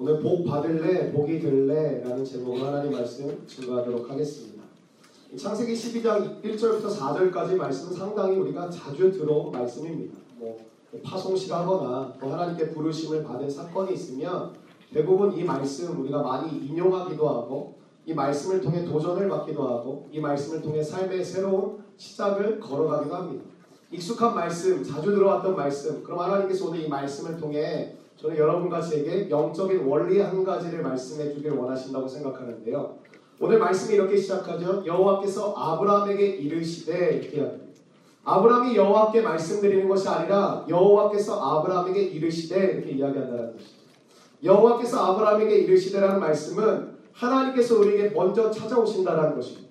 오늘 복 받을래, 복이 들래 라는 제목으로 하나님 말씀 증거하도록 하겠습니다. 창세기 12장 1절부터 4절까지 말씀은 상당히 우리가 자주 들어온 말씀입니다. 뭐 파송시하거나 또 하나님께 부르심을 받은 사건이 있으면 대부분 이 말씀 우리가 많이 인용하기도 하고 이 말씀을 통해 도전을 받기도 하고 이 말씀을 통해 삶의 새로운 시작을 걸어가기도 합니다. 익숙한 말씀, 자주 들어왔던 말씀, 그럼 하나님께서 오늘 이 말씀을 통해 저는 여러분과 제게 영적인 원리 한 가지를 말씀해 주길 원하신다고 생각하는데요. 오늘 말씀이 이렇게 시작하죠. 여호와께서 아브라함에게 이르시되 이렇게 합니다. 아브라함이 여호와께 말씀드리는 것이 아니라 여호와께서 아브라함에게 이르시되 이렇게 이야기한다는 것이죠. 여호와께서 아브라함에게 이르시되라는 말씀은 하나님께서 우리에게 먼저 찾아오신다라는 것입니다.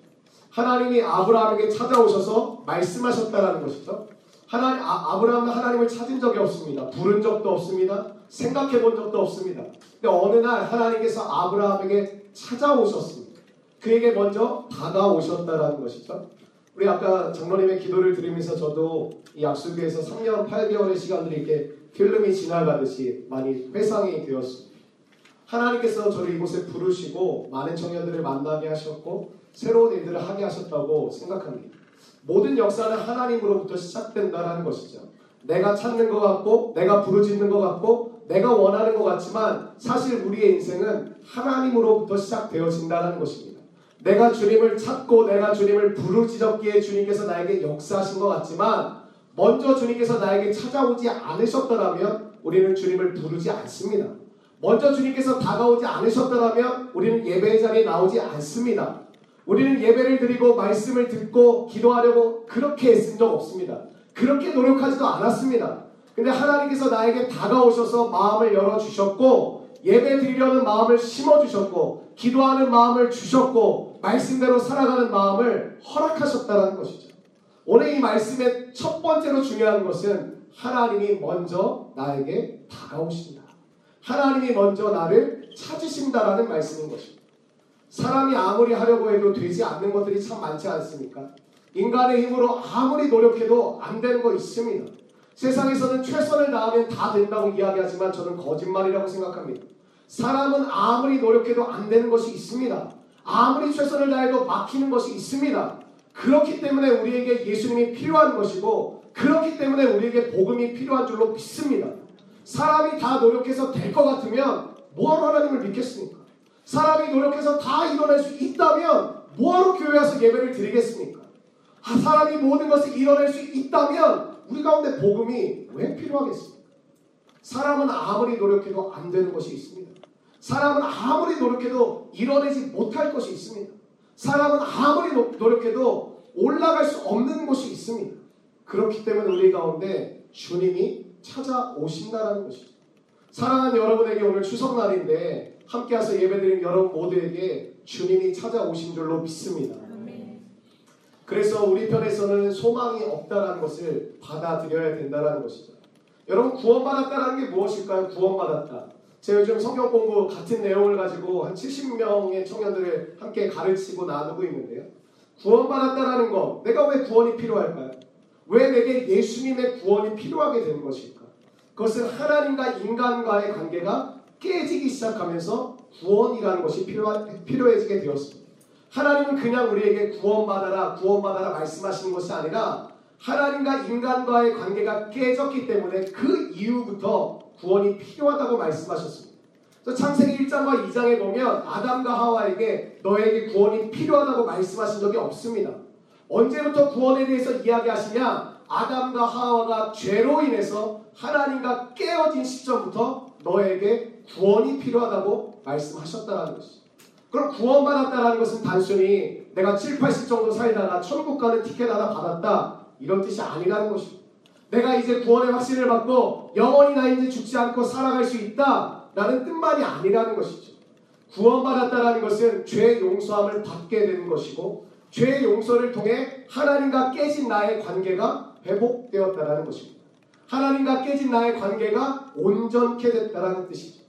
하나님이 아브라함에게 찾아오셔서 말씀하셨다라는 것이죠. 하나님, 아, 브라함은 하나님을 찾은 적이 없습니다. 부른 적도 없습니다. 생각해 본 적도 없습니다. 근데 어느 날 하나님께서 아브라함에게 찾아오셨습니다. 그에게 먼저 다가오셨다라는 것이죠. 우리 아까 장로님의 기도를 들으면서 저도 이 약수교에서 3년 8개월의 시간들이 이렇게 필름이 지나가듯이 많이 회상이 되었습니다. 하나님께서 저를 이곳에 부르시고 많은 청년들을 만나게 하셨고 새로운 일들을 하게 하셨다고 생각합니다. 모든 역사는 하나님으로부터 시작된다는 것이죠. 내가 찾는 것 같고 내가 부르짖는 것 같고 내가 원하는 것 같지만 사실 우리의 인생은 하나님으로부터 시작되어진다는 것입니다. 내가 주님을 찾고 내가 주님을 부르짖었기에 주님께서 나에게 역사하신 것 같지만 먼저 주님께서 나에게 찾아오지 않으셨더라면 우리는 주님을 부르지 않습니다. 먼저 주님께서 다가오지 않으셨더라면 우리는 예배의 자리에 나오지 않습니다. 우리는 예배를 드리고 말씀을 듣고 기도하려고 그렇게 애쓴 적 없습니다. 그렇게 노력하지도 않았습니다. 근데 하나님께서 나에게 다가오셔서 마음을 열어주셨고 예배 드리려는 마음을 심어주셨고 기도하는 마음을 주셨고 말씀대로 살아가는 마음을 허락하셨다는 것이죠. 오늘 이 말씀의 첫 번째로 중요한 것은 하나님이 먼저 나에게 다가오신다. 하나님이 먼저 나를 찾으신다라는 말씀인 것입니다. 사람이 아무리 하려고 해도 되지 않는 것들이 참 많지 않습니까? 인간의 힘으로 아무리 노력해도 안 되는 거 있습니다. 세상에서는 최선을 다하면 다 된다고 이야기하지만 저는 거짓말이라고 생각합니다. 사람은 아무리 노력해도 안 되는 것이 있습니다. 아무리 최선을 다해도 막히는 것이 있습니다. 그렇기 때문에 우리에게 예수님이 필요한 것이고 그렇기 때문에 우리에게 복음이 필요한 줄로 믿습니다. 사람이 다 노력해서 될 것 같으면 뭐하러 하나님을 믿겠습니까? 사람이 노력해서 다 이뤄낼 수 있다면 뭐하러 교회 와서 예배를 드리겠습니까? 아, 사람이 모든 것을 이뤄낼 수 있다면 우리 가운데 복음이 왜 필요하겠습니까? 사람은 아무리 노력해도 안 되는 것이 있습니다. 사람은 아무리 노력해도 이뤄내지 못할 것이 있습니다. 사람은 아무리 노력해도 올라갈 수 없는 곳이 있습니다. 그렇기 때문에 우리 가운데 주님이 찾아오신다는 것이죠. 사랑하는 여러분에게 오늘 추석날인데 함께 와서 예배드린 여러분 모두에게 주님이 찾아오신 줄로 믿습니다. 그래서 우리 편에서는 소망이 없다라는 것을 받아들여야 된다는 것이죠. 여러분 구원받았다라는 게 무엇일까요? 구원받았다. 제가 요즘 성경 공부 같은 내용을 가지고 한 70명의 청년들을 함께 가르치고 나누고 있는데요. 구원받았다라는 것, 내가 왜 구원이 필요할까요? 왜 내게 예수님의 구원이 필요하게 되는 것일까? 그것은 하나님과 인간과의 관계가 깨지기 시작하면서 구원이라는 것이 필요해지게 되었습니다. 하나님은 그냥 우리에게 구원받아라, 구원받아라 말씀하시는 것이 아니라 하나님과 인간과의 관계가 깨졌기 때문에 그 이후부터 구원이 필요하다고 말씀하셨습니다. 창세기 1장과 2장에 보면 아담과 하와에게 너에게 구원이 필요하다고 말씀하신 적이 없습니다. 언제부터 구원에 대해서 이야기하시냐? 아담과 하와가 죄로 인해서 하나님과 깨어진 시점부터 너에게 구원이 필요하다고 말씀하셨다는 것이죠. 그럼 구원받았다는 것은 단순히 내가 7, 80 정도 살다가 천국 가는 티켓 하나 받았다 이런 뜻이 아니라는 것입니다. 내가 이제 구원의 확신을 받고 영원히 나 이제 죽지 않고 살아갈 수 있다라는 뜻만이 아니라는 것이죠. 구원받았다는 것은 죄 용서함을 받게 되는 것이고 죄 용서를 통해 하나님과 깨진 나의 관계가 회복되었다는 것입니다. 하나님과 깨진 나의 관계가 온전케 됐다는 뜻이죠.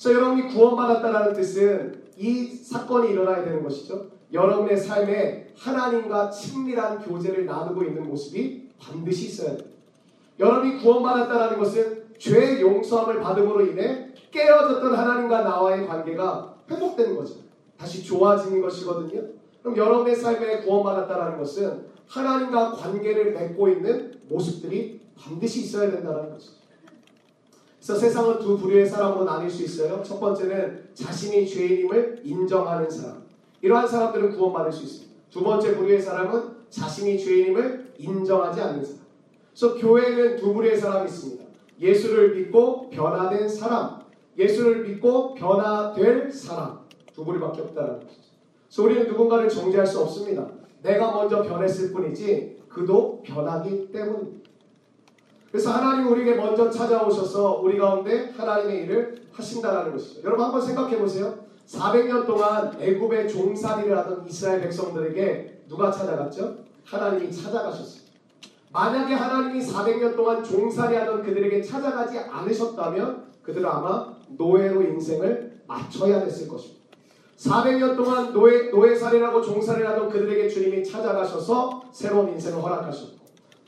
그래서 여러분이 구원받았다는 뜻은 이 사건이 일어나야 되는 것이죠. 여러분의 삶에 하나님과 친밀한 교제를 나누고 있는 모습이 반드시 있어야 됩니다. 여러분이 구원받았다는 것은 죄 용서함을 받음으로 인해 깨어졌던 하나님과 나와의 관계가 회복되는 거죠. 다시 좋아지는 것이거든요. 그럼 여러분의 삶에 구원받았다는 것은 하나님과 관계를 맺고 있는 모습들이 반드시 있어야 된다는 거죠. 그래서 세상은 두 부류의 사람으로 나뉠 수 있어요. 첫 번째는 자신이 죄인임을 인정하는 사람. 이러한 사람들은 구원받을 수 있습니다. 두 번째 부류의 사람은 자신이 죄인임을 인정하지 않는 사람. 그래서 교회는 두 부류의 사람이 있습니다. 예수를 믿고 변화된 사람, 예수를 믿고 변화될 사람 두 부류밖에 없다는 것이죠. 그래서 우리는 누군가를 정죄할 수 없습니다. 내가 먼저 변했을 뿐이지 그도 변하기 때문입니다. 그래서 하나님 우리에게 먼저 찾아오셔서 우리 가운데 하나님의 일을 하신다는 것이죠. 여러분 한번 생각해 보세요. 400년 동안 애굽의 종살이를 하던 이스라엘 백성들에게 누가 찾아갔죠? 하나님이 찾아가셨어요. 만약에 하나님이 400년 동안 종살이하던 그들에게 찾아가지 않으셨다면 그들은 아마 노예로 인생을 맞춰야 됐을 것입니다. 400년 동안 노예, 노예살이라고 종살이를 하던 그들에게 주님이 찾아가셔서 새로운 인생을 허락하셨고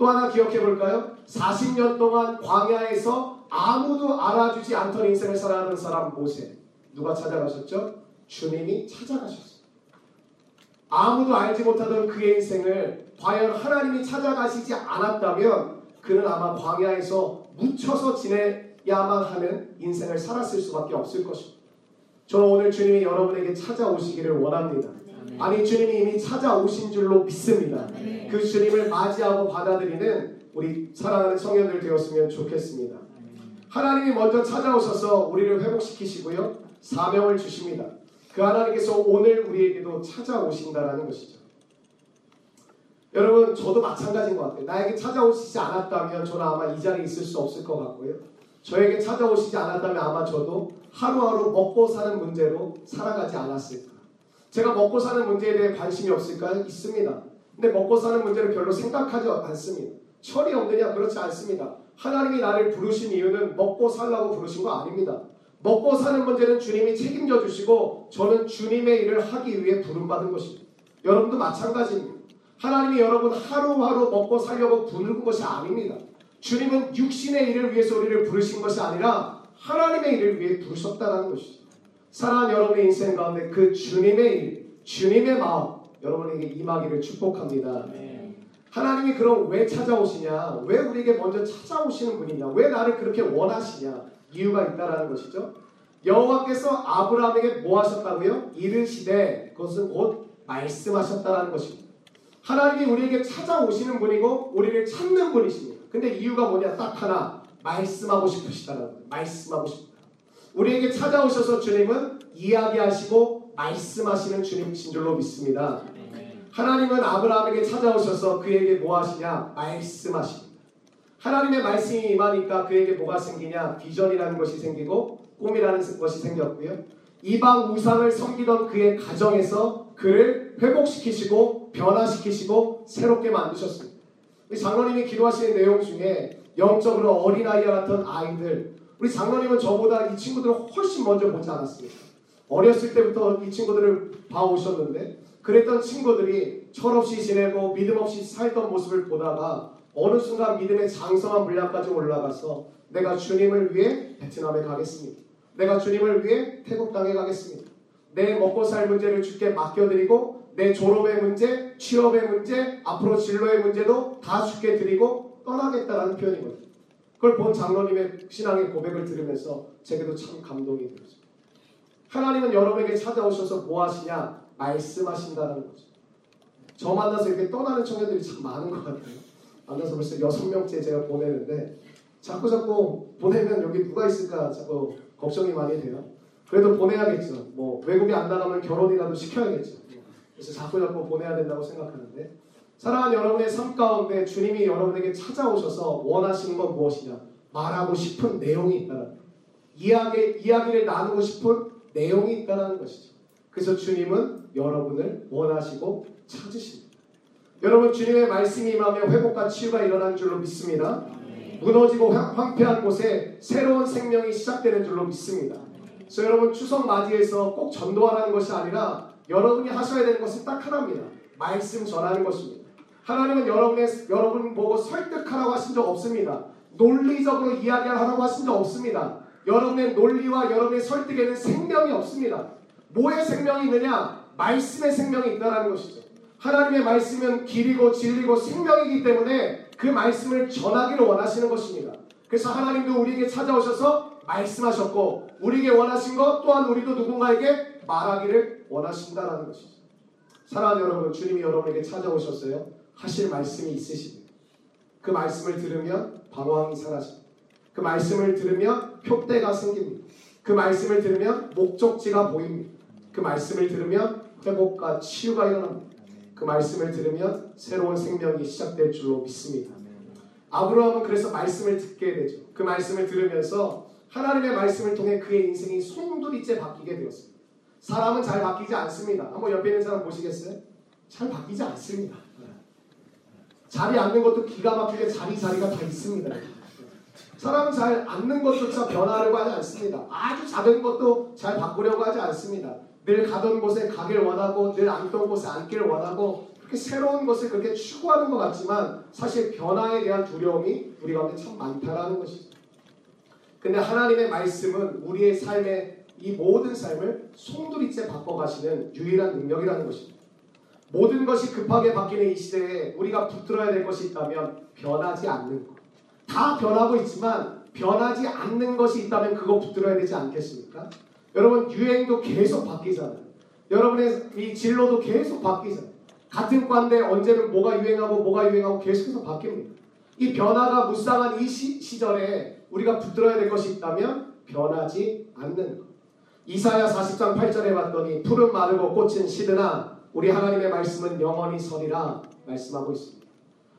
또 하나 기억해 볼까요? 40년 동안 광야에서 아무도 알아주지 않던 인생을 살아가는 사람 모세 누가 찾아가셨죠? 주님이 찾아가셨어요. 아무도 알지 못하던 그의 인생을 과연 하나님이 찾아가시지 않았다면 그는 아마 광야에서 묻혀서 지내야만 하는 인생을 살았을 수밖에 없을 것입니다. 저는 오늘 주님이 여러분에게 찾아오시기를 원합니다. 아니 주님이 이미 찾아오신 줄로 믿습니다. 그 주님을 맞이하고 받아들이는 우리 사랑하는 청년들 되었으면 좋겠습니다. 하나님이 먼저 찾아오셔서 우리를 회복시키시고요. 사명을 주십니다. 그 하나님께서 오늘 우리에게도 찾아오신다라는 것이죠. 여러분 저도 마찬가지인 것 같아요. 나에게 찾아오시지 않았다면 저는 아마 이 자리에 있을 수 없을 것 같고요. 저에게 찾아오시지 않았다면 아마 저도 하루하루 먹고 사는 문제로 살아가지 않았을까. 제가 먹고 사는 문제에 대해 관심이 없을까요? 있습니다. 근데 먹고 사는 문제를 별로 생각하지 않습니다. 철이 없느냐? 그렇지 않습니다. 하나님이 나를 부르신 이유는 먹고 살라고 부르신 거 아닙니다. 먹고 사는 문제는 주님이 책임져 주시고 저는 주님의 일을 하기 위해 부름받은 것입니다. 여러분도 마찬가지입니다. 하나님이 여러분 하루하루 먹고 살려고 부르는 것이 아닙니다. 주님은 육신의 일을 위해서 우리를 부르신 것이 아니라 하나님의 일을 위해 부르셨다는 것이죠. 사랑하는 여러분의 인생 가운데 그 주님의 일, 주님의 마음 여러분에게 임하기를 축복합니다. 하나님이 그럼 왜 찾아오시냐? 왜 우리에게 먼저 찾아오시는 분이냐? 왜 나를 그렇게 원하시냐? 이유가 있다라는 것이죠. 여호와께서 아브라함에게 뭐 하셨다고요? 이르시되 그것은 곧 말씀하셨다라는 것입니다. 하나님이 우리에게 찾아오시는 분이고 우리를 찾는 분이십니다. 근데 이유가 뭐냐? 딱 하나 말씀하고 싶으시다는 거예요. 말씀하고 싶다. 우리에게 찾아오셔서 주님은 이야기하시고 말씀하시는 주님이신 줄로 믿습니다. 하나님은 아브라함에게 찾아오셔서 그에게 뭐 하시냐? 말씀하십니다. 하나님의 말씀이 임하니까 그에게 뭐가 생기냐? 비전이라는 것이 생기고 꿈이라는 것이 생겼고요. 이방 우상을 섬기던 그의 가정에서 그를 회복시키시고 변화시키시고 새롭게 만드셨습니다. 장로님이 기도하시는 내용 중에 영적으로 어린아이와 같은 아이들 우리 장로님은 저보다 이 친구들을 훨씬 먼저 보지 않았습니다. 어렸을 때부터 이 친구들을 봐오셨는데 그랬던 친구들이 철없이 지내고 믿음 없이 살던 모습을 보다가 어느 순간 믿음의 장성한 분량까지 올라가서 내가 주님을 위해 베트남에 가겠습니다. 내가 주님을 위해 태국 땅에 가겠습니다. 내 먹고 살 문제를 주께 맡겨드리고 내 졸업의 문제, 취업의 문제, 앞으로 진로의 문제도 다 주께 드리고 떠나겠다라는 표현이거든요. 그걸 본 장로님의 신앙의 고백을 들으면서 제게도 참 감동이 들었습니다. 하나님은 여러분에게 찾아오셔서 뭐 하시냐? 말씀하신다는 거죠. 저 만나서 이렇게 떠나는 청년들이 참 많은 것 같아요. 만나서 벌써 여섯 명째 제가 보내는데 자꾸 자꾸 보내면 여기 누가 있을까 자꾸 걱정이 많이 돼요. 그래도 보내야겠죠. 뭐 외국에 안 나가면 결혼이라도 시켜야겠죠. 그래서 자꾸 자꾸 보내야 된다고 생각하는데 사랑하는 여러분의 삶 가운데 주님이 여러분에게 찾아오셔서 원하시는 건 무엇이냐? 말하고 싶은 내용이 있다는 이야기, 이야기를 나누고 싶은 내용이 있다는 것이죠. 그래서 주님은 여러분을 원하시고 찾으십니다. 여러분 주님의 말씀이 임하며 회복과 치유가 일어나는 줄로 믿습니다. 무너지고 황폐한 곳에 새로운 생명이 시작되는 줄로 믿습니다. 그래서 여러분 추석 맞이해서 꼭 전도하라는 것이 아니라 여러분이 하셔야 되는 것은 딱 하나입니다. 말씀 전하는 것입니다. 하나님은 여러분의 여러분 보고 설득하라고 하신 적 없습니다. 논리적으로 이야기하라고 하신 적 없습니다. 여러분의 논리와 여러분의 설득에는 생명이 없습니다. 뭐의 생명이 있느냐? 말씀의 생명이 있다는 것이죠. 하나님의 말씀은 길이고 진리고 생명이기 때문에 그 말씀을 전하기를 원하시는 것입니다. 그래서 하나님도 우리에게 찾아오셔서 말씀하셨고 우리에게 원하신 것 또한 우리도 누군가에게 말하기를 원하신다라는 것이죠. 사랑하는 여러분, 주님이 여러분에게 찾아오셨어요. 하실 말씀이 있으십니다. 그 말씀을 들으면 방황이 사라집니다. 그 말씀을 들으면 표대가 생깁니다. 그 말씀을 들으면 목적지가 보입니다. 그 말씀을 들으면 회복과 치유가 일어납니다. 그 말씀을 들으면 새로운 생명이 시작될 줄로 믿습니다. 아브라함은 그래서 말씀을 듣게 되죠. 그 말씀을 들으면서 하나님의 말씀을 통해 그의 인생이 송두리째 바뀌게 되었습니다. 사람은 잘 바뀌지 않습니다. 한번 옆에 있는 사람 보시겠어요? 잘 바뀌지 않습니다. 자리 앉는 것도 기가 막히게 자리 자리가 다 있습니다. 사람은 잘 앉는 것조차 변화하려고 하지 않습니다. 아주 작은 것도 잘 바꾸려고 하지 않습니다. 늘 가던 곳에 가길 원하고 늘 앉던 곳에 앉기를 원하고 그렇게 새로운 것을 그렇게 추구하는 것 같지만 사실 변화에 대한 두려움이 우리 가운데 참 많다라는 것이죠. 근데 하나님의 말씀은 우리의 삶의 이 모든 삶을 송두리째 바꿔가시는 유일한 능력이라는 것입니다. 모든 것이 급하게 바뀌는 이 시대에 우리가 붙들어야 될 것이 있다면 변하지 않는 것. 다 변하고 있지만 변하지 않는 것이 있다면 그거 붙들어야 되지 않겠습니까? 여러분 유행도 계속 바뀌잖아요. 여러분의 이 진로도 계속 바뀌잖아요. 같은 과인데 언제는 뭐가 유행하고 뭐가 유행하고 계속해서 바뀝니다. 이 변화가 무쌍한 이 시, 시절에 우리가 붙들어야 될 것이 있다면 변하지 않는 것. 이사야 40장 8절에 봤더니 푸른 마르고 꽃은 시드나 우리 하나님의 말씀은 영원히 서리라 말씀하고 있습니다.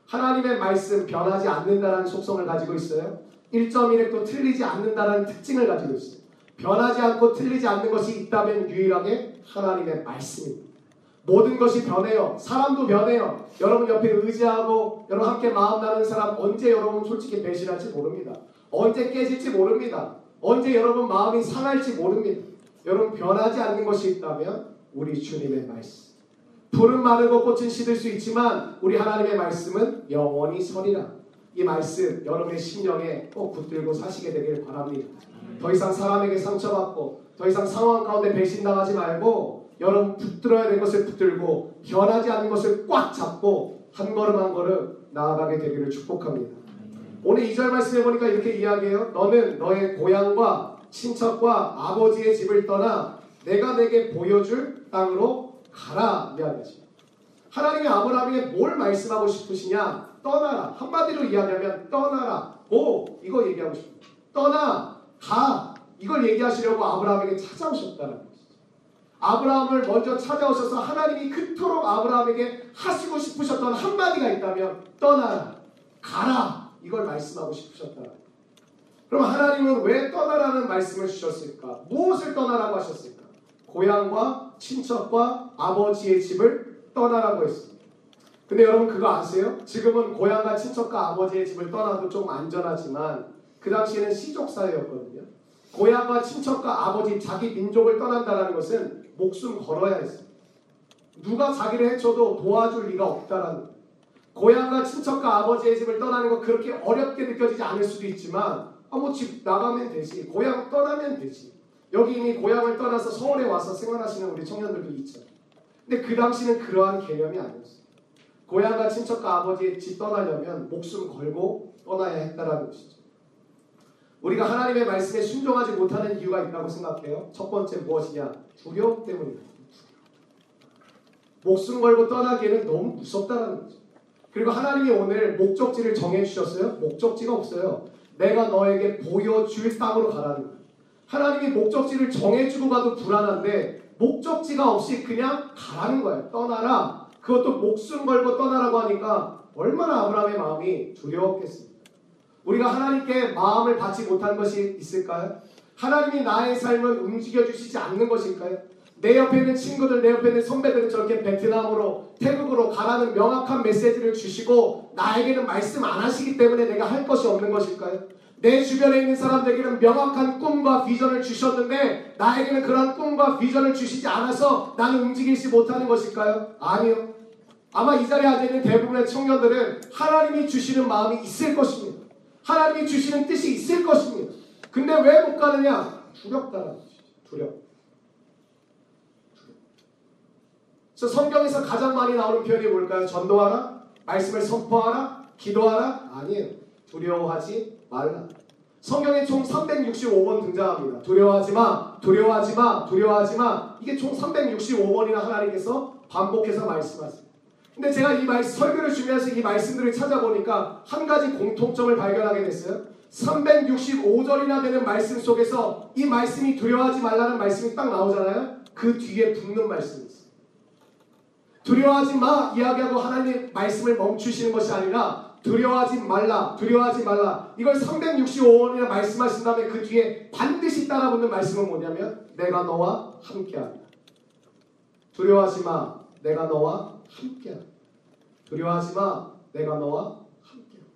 하나님의 말씀 변하지 않는다는 속성을 가지고 있어요. 1.1획도 틀리지 않는다는 특징을 가지고 있어요. 변하지 않고 틀리지 않는 것이 있다면 유일하게 하나님의 말씀입니다. 모든 것이 변해요. 사람도 변해요. 여러분 옆에 의지하고 여러분 함께 마음 나누는 사람 언제 여러분 솔직히 배신할지 모릅니다. 언제 깨질지 모릅니다. 언제 여러분 마음이 상할지 모릅니다. 여러분 변하지 않는 것이 있다면 우리 주님의 말씀. 푸른 마르고 꽃은 시들 수 있지만 우리 하나님의 말씀은 영원히 서리라. 이 말씀 여러분의 심령에 꼭 붙들고 사시게 되길 바랍니다. 더 이상 사람에게 상처받고 더 이상 상황 가운데 배신당하지 말고 여러분 붙들어야 될 것을 붙들고 변하지 않는 것을 꽉 잡고 한 걸음 한 걸음 나아가게 되기를 축복합니다. 오늘 2절 말씀해 보니까 이렇게 이야기해요. 너는 너의 고향과 친척과 아버지의 집을 떠나 내가 내게 보여줄 땅으로 가라 이야기하십니다. 하나님이 아브라함에게 뭘 말씀하고 싶으시냐? 떠나라. 한마디로 이야기하면 떠나라. 고 이거 얘기하고 싶습니다. 떠나 가 이걸 얘기하시려고 아브라함에게 찾아오셨다는 것이죠. 아브라함을 먼저 찾아오셔서 하나님이 그토록 아브라함에게 하시고 싶으셨던 한마디가 있다면 떠나라 가라 이걸 말씀하고 싶으셨다. 그럼 하나님은 왜 떠나라는 말씀을 주셨을까? 무엇을 떠나라고 하셨을까? 고향과 친척과 아버지의 집을 떠나라고 했습니다. 근데 여러분 그거 아세요? 지금은 고향과 친척과 아버지의 집을 떠나도 좀 안전하지만 그 당시에는 시족 사회였거든요. 고향과 친척과 아버지 자기 민족을 떠난다는 것은 목숨 걸어야 했어요. 누가 자기를 해쳐도 도와줄 리가 없다라는 거예요. 고향과 친척과 아버지의 집을 떠나는 거 그렇게 어렵게 느껴지지 않을 수도 있지만 아뭐집 나가면 되지 고향 떠나면 되지 여기 이미 고향을 떠나서 서울에 와서 생활하시는 우리 청년들도 있죠. 근데 그 당시는 그러한 개념이 아니었어요. 고향과 친척과 아버지의 집 떠나려면 목숨 걸고 떠나야 했다라는 것이죠. 우리가 하나님의 말씀에 순종하지 못하는 이유가 있다고 생각해요. 첫 번째 무엇이냐? 두려움 때문이다. 목숨 걸고 떠나기에는 너무 무섭다는 거죠. 그리고 하나님이 오늘 목적지를 정해 주셨어요? 목적지가 없어요. 내가 너에게 보여줄 땅으로 가라는 거예요. 하나님이 목적지를 정해주고 가도 불안한데 목적지가 없이 그냥 가라는 거예요. 떠나라. 그것도 목숨 걸고 떠나라고 하니까 얼마나 아브라함의 마음이 두려웠겠습니까? 우리가 하나님께 마음을 받지 못한 것이 있을까요? 하나님이 나의 삶을 움직여 주시지 않는 것일까요? 내 옆에 있는 친구들, 내 옆에 있는 선배들은 저렇게 베트남으로, 태국으로 가라는 명확한 메시지를 주시고 나에게는 말씀 안 하시기 때문에 내가 할 것이 없는 것일까요? 내 주변에 있는 사람들에게는 명확한 꿈과 비전을 주셨는데 나에게는 그런 꿈과 비전을 주시지 않아서 나는 움직이지 못하는 것일까요? 아니요. 아마 이 자리에 앉아 있는 대부분의 청년들은 하나님이 주시는 마음이 있을 것입니다. 하나님이 주시는 뜻이 있을 것입니다. 근데 왜 못 가느냐? 두렵다라는 것이죠. 두렵. 그래서 성경에서 가장 많이 나오는 표현이 뭘까요? 전도하라? 말씀을 선포하라? 기도하라? 아니에요. 두려워하지 말라. 성경에 총 365번 등장합니다. 두려워하지 마, 두려워하지 마, 두려워하지 마. 이게 총 365번이나 하나님께서 반복해서 말씀하세요. 근데 제가 이 말, 설교를 준비해서 이 말씀들을 찾아보니까 한 가지 공통점을 발견하게 됐어요. 365절이나 되는 말씀 속에서 이 말씀이 두려워하지 말라는 말씀이 딱 나오잖아요. 그 뒤에 붙는 말씀이 있어요. 두려워하지 마 이야기하고 하나님 말씀을 멈추시는 것이 아니라 두려워하지 말라, 두려워하지 말라. 이걸 365원이나 말씀하신 다음에 그 뒤에 반드시 따라붙는 말씀은 뭐냐면 내가 너와 함께하리라. 두려워하지 마, 내가 너와 함께하리라. 두려워하지 마, 내가 너와 함께하리라.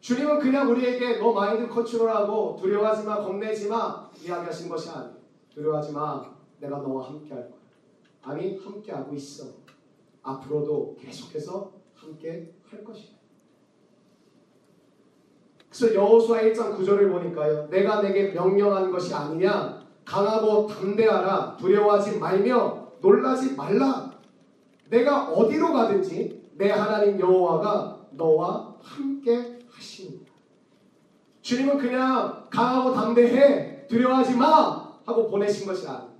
주님은 그냥 우리에게 너 마인드 컨트롤하고 두려워하지 마, 겁내지 마 이야기하신 것이 아니에요. 두려워하지 마, 내가 너와 함께할 거야. 아니 함께하고 있어. 앞으로도 계속해서 함께 할 것이야. 그래서 여호수아 1장 9절을 보니까요. 내가 내게 명령한 것이 아니냐. 강하고 담대하라. 두려워하지 말며 놀라지 말라. 내가 어디로 가든지 내 하나님 여호와가 너와 함께 하십니다. 주님은 그냥 강하고 담대해. 두려워하지 마. 하고 보내신 것이 아니에요.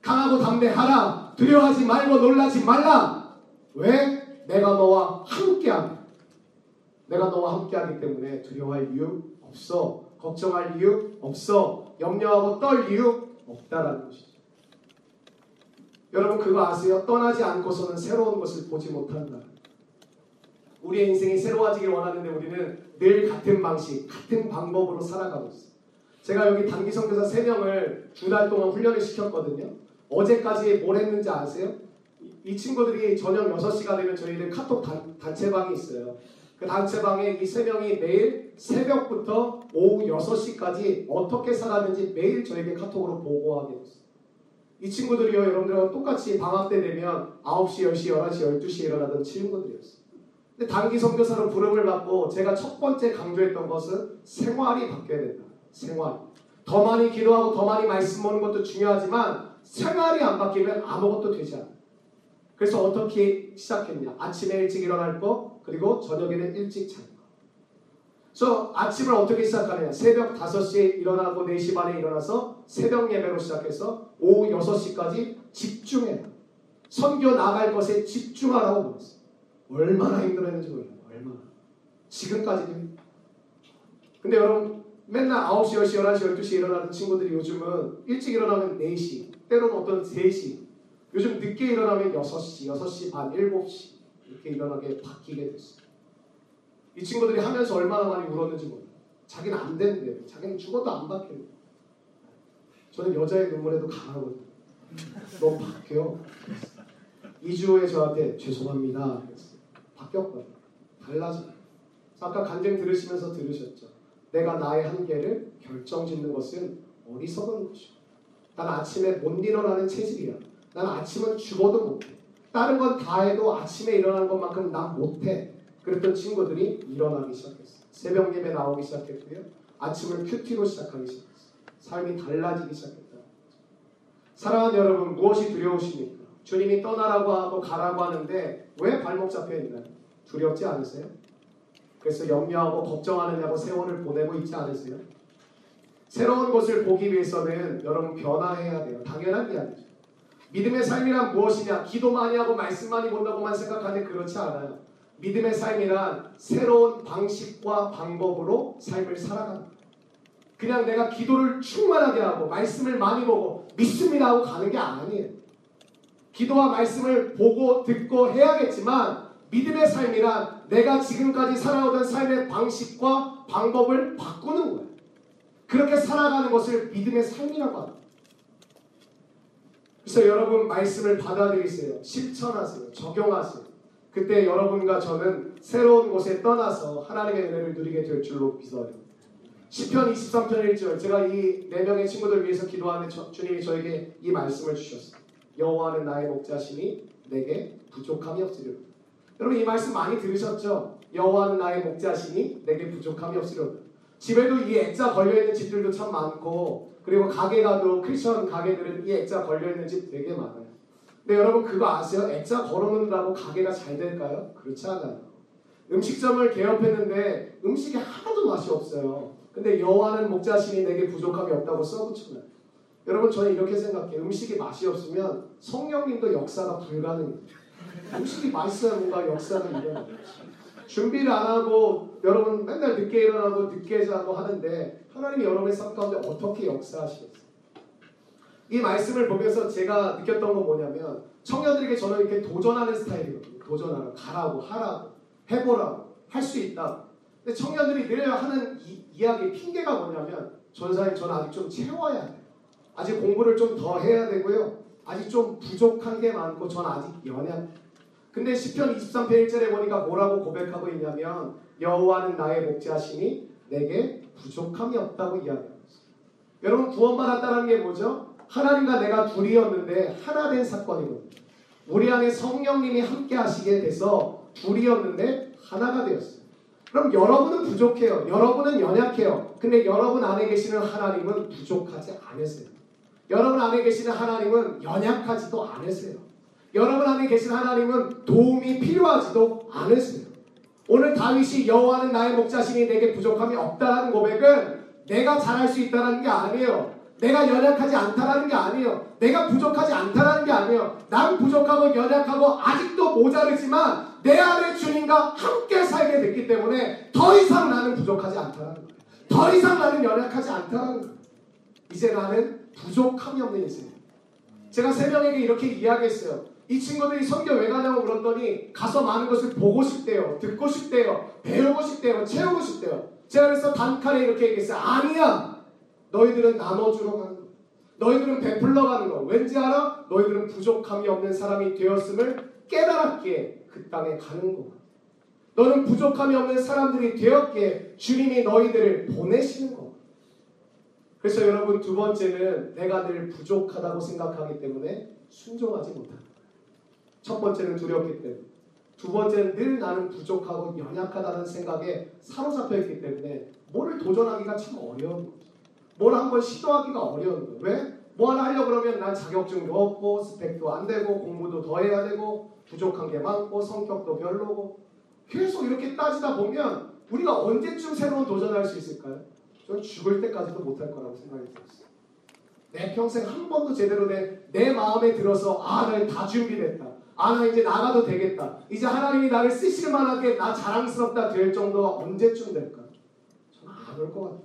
강하고 담대하라. 두려워하지 말고 놀라지 말라. 왜? 내가 너와 함께하기. 내가 너와 함께하기 때문에 두려워할 이유 없어. 걱정할 이유 없어. 염려하고 떨 이유 없다라는 것이죠. 여러분 그거 아세요? 떠나지 않고서는 새로운 것을 보지 못한다. 우리의 인생이 새로워지길 원하는데 우리는 늘 같은 방식, 같은 방법으로 살아가고 있어요. 제가 여기 단기 선교사 3명을 두 달 동안 훈련을 시켰거든요. 어제까지 뭘 했는지 아세요? 이, 이 친구들이 저녁 6시가 되면 저희들 카톡 단, 단체방이 있어요. 그 단체방에 이 세 명이 매일 새벽부터 오후 6시까지 어떻게 살았는지 매일 저에게 카톡으로 보고하게 됐어요. 이 친구들이요, 여러분들과 똑같이 방학 때 되면 9시, 10시, 11시, 12시에 일어나던 친구들이었어요. 근데 단기 선교사로 부름을 받고 제가 첫 번째 강조했던 것은 생활이 바뀌어야 된다. 생활. 더 많이 기도하고 더 많이 말씀 보는 것도 중요하지만 생활이 안 바뀌면 아무것도 되지 않아. 그래서 어떻게 시작했냐? 아침에 일찍 일어날 거, 그리고 저녁에는 일찍 자는 거. 그래서 아침을 어떻게 시작하느냐? 새벽 5시에 일어나고 4시 반에 일어나서 새벽 예배로 시작해서 오후 6시까지 집중해라. 선교 나갈 것에 집중하라고 보냈어. 얼마나 힘들었는지 몰라요. 얼마나. 지금까지도 근데 여러분 맨날 9시, 10시, 11시, 12시에 일어나는 친구들이 요즘은 일찍 일어나면 4시, 때로는 어떤 3시, 요즘 늦게 일어나면 6시, 6시 반, 7시 이렇게 일어나게 바뀌게 됐어요. 이 친구들이 하면서 얼마나 많이 울었는지 몰라요. 자기는 안 된대. 자기는 죽어도 안 바뀌어. 저는 여자의 눈물에도 강하거든요. 너 바뀌어. 2주 후에 저한테 죄송합니다. 바뀌었거든요. 달라져. 아까 간증 들으시면서 들으셨죠. 내가 나의 한계를 결정짓는 것은 어리석은 것이고 난 아침에 못 일어나는 체질이야. 난 아침은 죽어도 못해. 다른 건 다 해도 아침에 일어나는 것만큼 난 못해. 그랬던 친구들이 일어나기 시작했어. 새벽 예배 나오기 시작했고요. 아침을 큐티로 시작하기 시작했어. 삶이 달라지기 시작했다. 사랑하는 여러분, 무엇이 두려우십니까? 주님이 떠나라고 하고 가라고 하는데 왜 발목 잡혀 있나요? 두렵지 않으세요? 그래서 염려하고 걱정하느냐고 세월을 보내고 있지 않으세요? 새로운 것을 보기 위해서는 여러분 변화해야 돼요. 당연한 이야기죠. 믿음의 삶이란 무엇이냐? 기도 많이 하고 말씀 많이 본다고만 생각하는데 그렇지 않아요. 믿음의 삶이란 새로운 방식과 방법으로 삶을 살아가는. 그냥 내가 기도를 충만하게 하고 말씀을 많이 보고 믿습니다 하고 가는 게 아니에요. 기도와 말씀을 보고 듣고 해야겠지만 믿음의 삶이란 내가 지금까지 살아오던 삶의 방식과 방법을 바꾸는 거예요. 그렇게 살아가는 것을 믿음의 삶이라고 합니다. 그래서 여러분 말씀을 받아들이세요. 실천하세요. 적용하세요. 그때 여러분과 저는 새로운 곳에 떠나서 하나님의 은혜를 누리게 될 줄로 믿어요. 10편 23편 1절 제가 이 네 명의 친구들 위해서 기도하는 주님이 저에게 이 말씀을 주셨어요. 여호와는 나의 목자시니 내게 부족함이 없으리로다. 여러분 이 말씀 많이 들으셨죠? 여호와는 나의 목자시니 내게 부족함이 없으리로다. 집에도 이 액자 걸려있는 집들도 참 많고 그리고 가게 가도 크리스천 가게들은 이 액자 걸려있는 집 되게 많아요. 근데 여러분 그거 아세요? 액자 걸어놓는다고 가게가 잘 될까요? 그렇지 않아요. 음식점을 개업했는데 음식이 하나도 맛이 없어요. 근데 여호와는 목자신이 내게 부족함이 없다고 써붙여요. 여러분 저는 이렇게 생각해요. 음식이 맛이 없으면 성령님도 역사가 불가능해요. 음식이 맛있어야 뭔가 역사가 일어나요. 준비를 안 하고 여러분 맨날 늦게 일어나고 늦게 자고 하는데 하나님이 여러분의 삶 가운데 어떻게 역사하시겠어요? 이 말씀을 보면서 제가 느꼈던 건 뭐냐면 청년들에게 저는 이렇게 도전하는 스타일이거든요. 도전하라, 가라고, 하라고, 해보라고, 할 수 있다. 근데 청년들이 늘 하는 이, 이야기, 핑계가 뭐냐면 전사님 저는 아직 좀 채워야 돼요. 아직 공부를 좀 더 해야 되고요. 아직 좀 부족한 게 많고 전 아직 연약. 근데 시편 23편 1절에 보니까 뭐라고 고백하고 있냐면 여호와는 나의 목자시니 내게 부족함이 없다고 있어요. 여러분 구원받았다는 게 뭐죠? 하나님과 내가 둘이었는데 하나 된 사건이거든요. 우리 안에 성령님이 함께 하시게 돼서 둘이었는데 하나가 되었어요. 그럼 여러분은 부족해요. 여러분은 연약해요. 근데 여러분 안에 계시는 하나님은 부족하지 않으세요. 여러분 안에 계시는 하나님은 연약하지도 않으세요. 여러분 안에 계신 하나님은 도움이 필요하지도 않으세요. 오늘 다윗이 여호와는 나의 목자신이 내게 부족함이 없다라는 고백은 내가 잘할 수 있다는 게 아니에요. 내가 연약하지 않다라는 게 아니에요. 내가 부족하지 않다라는 게 아니에요. 난 부족하고 연약하고 아직도 모자르지만 내 안에 주님과 함께 살게 됐기 때문에 더 이상 나는 부족하지 않다라는 거예요. 더 이상 나는 연약하지 않다라는 거예요. 이제 나는 부족함이 없는 인생. 제가 세 명에게 이렇게 이야기했어요. 이 친구들이 성경 왜 가냐고 물었더니 가서 많은 것을 보고 싶대요. 듣고 싶대요. 배우고 싶대요. 채우고 싶대요. 제가 그래서 단칼에 이렇게 얘기했어요. 아니야. 너희들은 나눠주러 가는 거. 너희들은 베풀러 가는 거. 왠지 알아? 너희들은 부족함이 없는 사람이 되었음을 깨달았기에 그 땅에 가는 거. 너는 부족함이 없는 사람들이 되었기에 주님이 너희들을 보내시는 거. 그래서 여러분 두 번째는 내가 늘 부족하다고 생각하기 때문에 순종하지 못한다. 첫 번째는 두렵기 때문에. 두 번째는 늘 나는 부족하고 연약하다는 생각에 사로잡혀 있기 때문에 뭐를 도전하기가 참 어려운 거죠. 뭘 한번 시도하기가 어려운 거예요. 왜? 뭐 하나 하려고 그러면 난 자격증도 없고 스펙도 안 되고 공부도 더 해야 되고 부족한 게 많고 성격도 별로고 계속 이렇게 따지다 보면 우리가 언제쯤 새로운 도전을 할수 있을까요? 저는 죽을 때까지도 못할 거라고 생각이 들었어요. 내 평생 한 번도 제대로 내, 내 마음에 들어서 아, 나다 준비됐다. 아, 나 이제 나가도 되겠다. 이제 하나님이 나를 쓰실 만하게 나 자랑스럽다 될 정도가 언제쯤 될까? 저는 안올 것 같아요.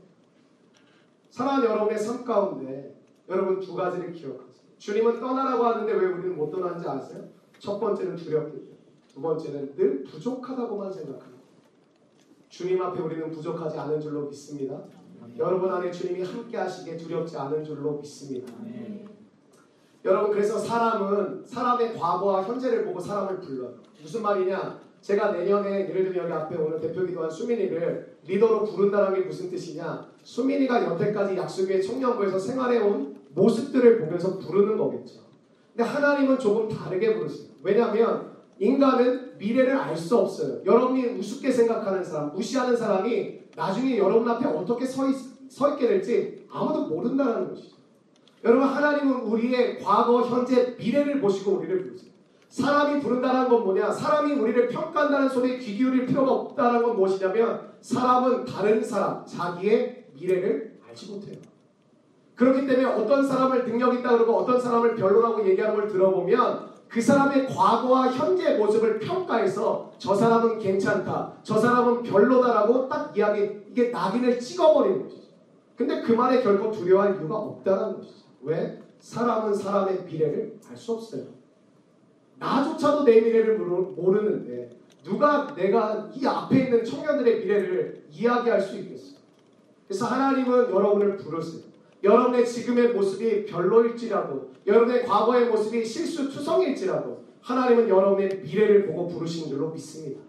사랑하는 여러분의 삶 가운데 여러분 두 가지를 기억하세요. 주님은 떠나라고 하는데 왜 우리는 못 떠나는지 아세요? 첫 번째는 두렵기 때문에. 두 번째는 늘 부족하다고만 생각합니다. 주님 앞에 우리는 부족하지 않은 줄로 믿습니다. 여러분 안에 주님이 함께 하시기에 두렵지 않은 줄로 믿습니다. 여러분 그래서 사람은 사람의 과거와 현재를 보고 사람을 불러요. 무슨 말이냐? 제가 내년에 예를 들면 여기 앞에 오늘 대표기도 한 수민이를 리더로 부른다는 게 무슨 뜻이냐? 수민이가 여태까지 약속의 청년부에서 생활해온 모습들을 보면서 부르는 거겠죠. 근데 하나님은 조금 다르게 부르세요. 왜냐하면 인간은 미래를 알 수 없어요. 여러분이 우습게 생각하는 사람, 무시하는 사람이 나중에 여러분 앞에 어떻게 서, 있, 서 있게 될지 아무도 모른다는 것이죠. 여러분 하나님은 우리의 과거, 현재, 미래를 보시고 우리를 부르세요. 사람이 부른다는 건 뭐냐? 사람이 우리를 평가한다는 소리에 귀 기울일 필요가 없다는 건 무엇이냐면 사람은 다른 사람, 자기의 미래를 알지 못해요. 그렇기 때문에 어떤 사람을 능력 있다 그러고 어떤 사람을 별로라고 얘기하는 걸 들어보면 그 사람의 과거와 현재 모습을 평가해서 저 사람은 괜찮다, 저 사람은 별로다라고 딱 이야기 이게 낙인을 찍어버리는 것이죠. 근데 그 말에 결코 두려워할 이유가 없다는 것이죠. 왜? 사람은 사람의 미래를 알 수 없어요. 나조차도 내 미래를 모르는데 누가 내가 이 앞에 있는 청년들의 미래를 이야기할 수 있겠어요? 그래서 하나님은 여러분을 부르세요. 여러분의 지금의 모습이 별로일지라도 여러분의 과거의 모습이 실수투성일지라도 하나님은 여러분의 미래를 보고 부르시는 줄로 믿습니다.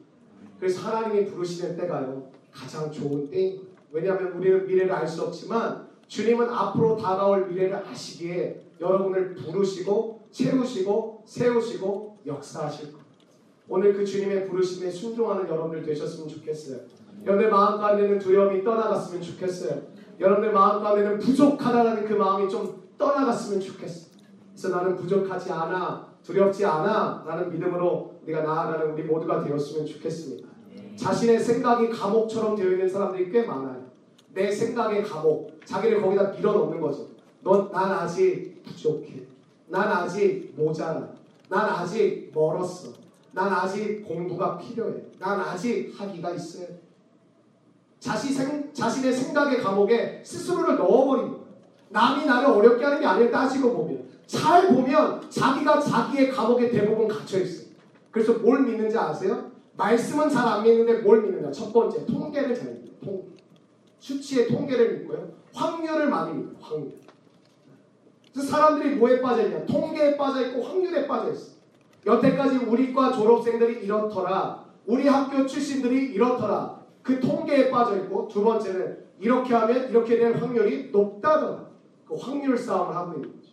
그래서 하나님이 부르시는 때가요 가장 좋은 거예요. 왜냐하면 우리는 미래를 알 수 없지만 주님은 앞으로 다가올 미래를 아시기에 여러분을 부르시고 채우시고 세우시고 역사하실 거예요. 오늘 그 주님의 부르심에 순종하는 여러분들 되셨으면 좋겠어요. 여러분의 마음 가운데는 두려움이 떠나갔으면 좋겠어요. 여러분의 마음 가운데는 부족하다라는 그 마음이 좀 떠나갔으면 좋겠어요. 그래서 나는 부족하지 않아, 두렵지 않아 라는 믿음으로 우리가 나아가는 우리 모두가 되었으면 좋겠습니다. 자신의 생각이 감옥처럼 되어 있는 사람들이 꽤 많아요. 내 생각의 감옥, 자기를 거기다 밀어넣는 거죠. 넌, 난 아직 부족해. 난 아직 모자라. 난 아직 멀었어. 난 아직 공부가 필요해. 난 아직 학위가 있어야 돼. 자신 생, 자신의 생각의 감옥에 스스로를 넣어버린. 남이 나를 어렵게 하는 게 아니라 따지고 보면. 잘 보면 자기가 자기의 감옥에 대부분 갇혀 있어요. 그래서 뭘 믿는지 아세요? 말씀은 잘 안 믿는데 뭘 믿느냐? 첫 번째, 통계를 잘 믿어요. 통계. 수치의 통계를 믿고요. 확률을 많이 믿어요. 확률. 그래서 사람들이 뭐에 빠져 있냐? 통계에 빠져 있고 확률에 빠져 있어. 여태까지 우리과 졸업생들이 이렇더라. 우리 학교 출신들이 이렇더라. 그 통계에 빠져 있고 두 번째는 이렇게 하면 이렇게 될 확률이 높다더라. 그 확률 싸움을 하고 있는 거죠.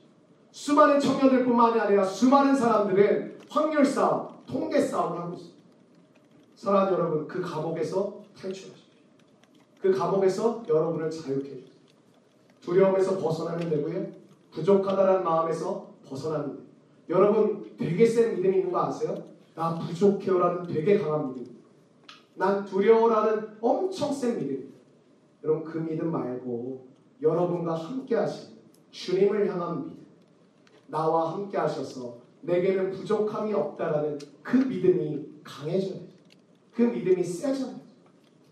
수많은 청년들뿐만이 아니라 수많은 사람들은 확률 싸움, 통계 싸움을 하고 있어요. 사랑하는 여러분, 그 감옥에서 탈출하십시오. 그 감옥에서 여러분을 자유케 해주세요. 두려움에서 벗어나면 되고요. 부족하다는 마음에서 벗어나면 돼요. 여러분 되게 센 믿음이 있는 거 아세요? 나 부족해요라는 되게 강한 믿음. 난 두려워라는 엄청 센 믿음. 여러분 그 믿음 말고 여러분과 함께 하시는 주님을 향한 믿음. 나와 함께 하셔서 내게는 부족함이 없다라는 그 믿음이 강해져야 돼요. 그 믿음이 세져야 돼요.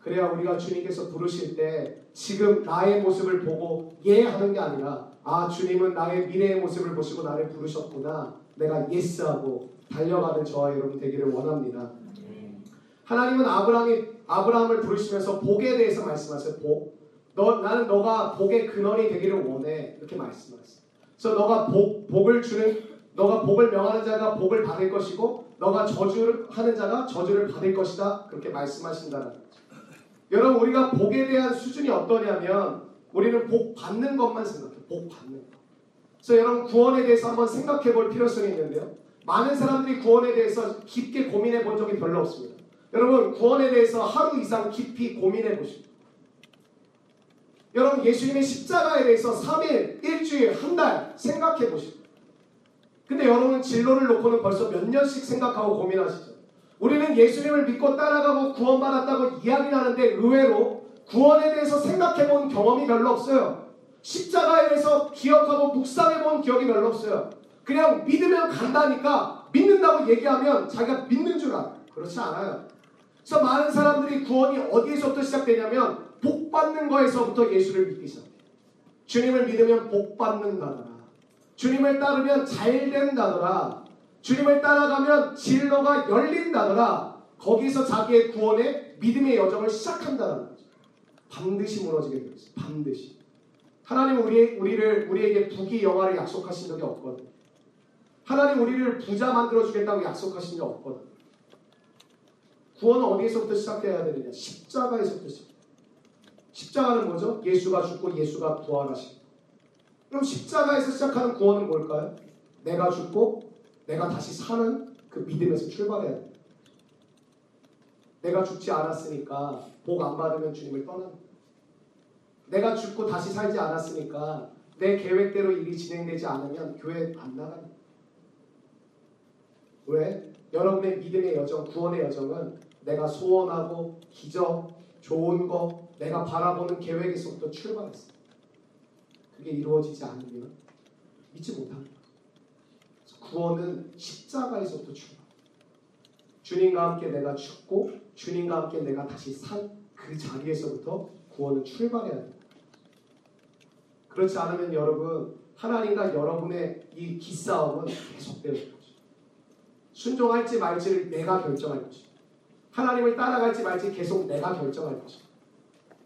그래야 우리가 주님께서 부르실 때 지금 나의 모습을 보고 예 하는 게 아니라 아 주님은 나의 미래의 모습을 보시고 나를 부르셨구나 내가 예스하고 달려가는 저와 여러분 되기를 원합니다. 하나님은 아브라함이 아브라함을 부르시면서 복에 대해서 말씀하세요. 복. 너 나는 너가 복의 근원이 되기를 원해 이렇게 말씀하셨어요. 그래서 너가 복 복을 주는 너가 복을 명하는 자가 복을 받을 것이고 너가 저주를 하는 자가 저주를 받을 것이다 그렇게 말씀하신다는. 여러분 우리가 복에 대한 수준이 어떠냐면 우리는 복 받는 것만 생각해. 복 받는 것. 그래서 여러분 구원에 대해서 한번 생각해 볼 필요성이 있는데요. 많은 사람들이 구원에 대해서 깊게 고민해 본 적이 별로 없습니다. 여러분 구원에 대해서 하루 이상 깊이 고민해 보십시오. 여러분 예수님의 십자가에 대해서 3일, 일주일, 한 달 생각해 보십시오. 근데 여러분은 진로를 놓고는 벌써 몇 년씩 생각하고 고민하시죠. 우리는 예수님을 믿고 따라가고 구원받았다고 이야기를 하는데 의외로 구원에 대해서 생각해 본 경험이 별로 없어요. 십자가에 대해서 기억하고 묵상해 본 기억이 별로 없어요. 그냥 믿으면 간다니까 믿는다고 얘기하면 자기가 믿는 줄 알아요. 그렇지 않아요. 그래서 많은 사람들이 구원이 어디에서부터 시작되냐면 복 받는 거에서부터 예수를 믿기 시작해요. 주님을 믿으면 복 받는다더라. 주님을 따르면 잘 된다더라. 주님을 따라가면 진로가 열린다더라. 거기서 자기의 구원의 믿음의 여정을 시작한다는 거죠. 반드시 무너지게 되어 있어요. 반드시. 하나님 우리 우리를 우리에게 부귀 영화를 약속하신 적이 없거든. 하나님 우리를 부자 만들어 주겠다고 약속하신 적 없거든. 구원은 어디에서부터 시작해야 되느냐? 십자가에서부터 시작. 십자가는 뭐죠? 예수가 죽고 예수가 부활하신. 그럼 십자가에서 시작하는 구원은 뭘까요? 내가 죽고 내가 다시 사는 그 믿음에서 출발해야 돼. 내가 죽지 않았으니까 복 안 받으면 주님을 떠난다. 내가 죽고 다시 살지 않았으니까 내 계획대로 일이 진행되지 않으면 교회 안 나간다. 왜? 여러분의 믿음의 여정, 구원의 여정은 내가 소원하고 기적, 좋은 거, 내가 바라보는 계획에서부터 출발했어. 그게 이루어지지 않으면 믿지 못합니다. 구원은 십자가에서부터 출발. 주님과 함께 내가 죽고 주님과 함께 내가 다시 산 그 자리에서부터 구원은 출발해야 됩니다. 그렇지 않으면 여러분 하나님과 여러분의 이 기싸움은 계속되는 거죠. 순종할지 말지를 내가 결정할 것이고 하나님을 따라갈지 말지 계속 내가 결정할 것이고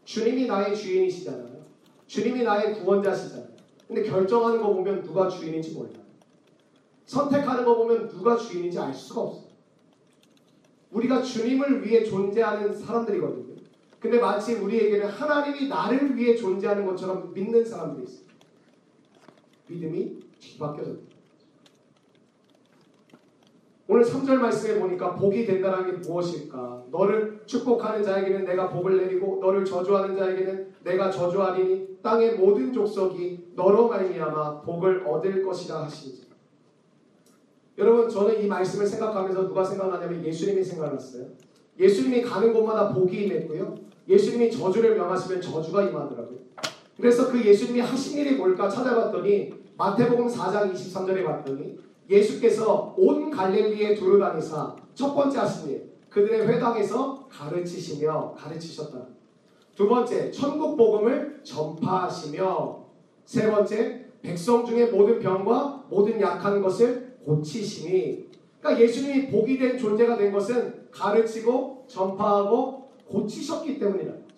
주님이 나의 주인이시잖아요. 주님이 나의 구원자시잖아요. 근데 결정하는 거 보면 누가 주인인지 몰라요. 선택하는 거 보면 누가 주인인지 알 수가 없어요. 우리가 주님을 위해 존재하는 사람들이거든요. 근데 마치 우리에게는 하나님이 나를 위해 존재하는 것처럼 믿는 사람들이 있어요. 믿음이 뒤바뀌어졌다. 오늘 오늘 3절 말씀에 보니까 복이 된다는 게 무엇일까? 너를 축복하는 자에게는 내가 복을 내리고 너를 저주하는 자에게는 내가 저주하리니 땅의 모든 족속이 너로 말미암아 복을 얻을 것이라 하시니 여러분 저는 이 말씀을 생각하면서 누가 생각나냐면 예수님이 생각났어요. 예수님이 가는 곳마다 복이 임했고요. 예수님이 저주를 명하시면 저주가 임하더라고요. 그래서 그 예수님이 하신 일이 뭘까 찾아봤더니 마태복음 4장 23절에 봤더니 예수께서 온 갈릴리에 두루 다니사 첫 번째 하신 일 그들의 회당에서 가르치시며 가르치셨다. 두 번째 천국 복음을 전파하시며 세 번째 백성 중에 모든 병과 모든 약한 것을 고치시니 그러니까 예수님이 복이 된 존재가 된 것은 가르치고 전파하고 고치셨기 때문이라는 거죠.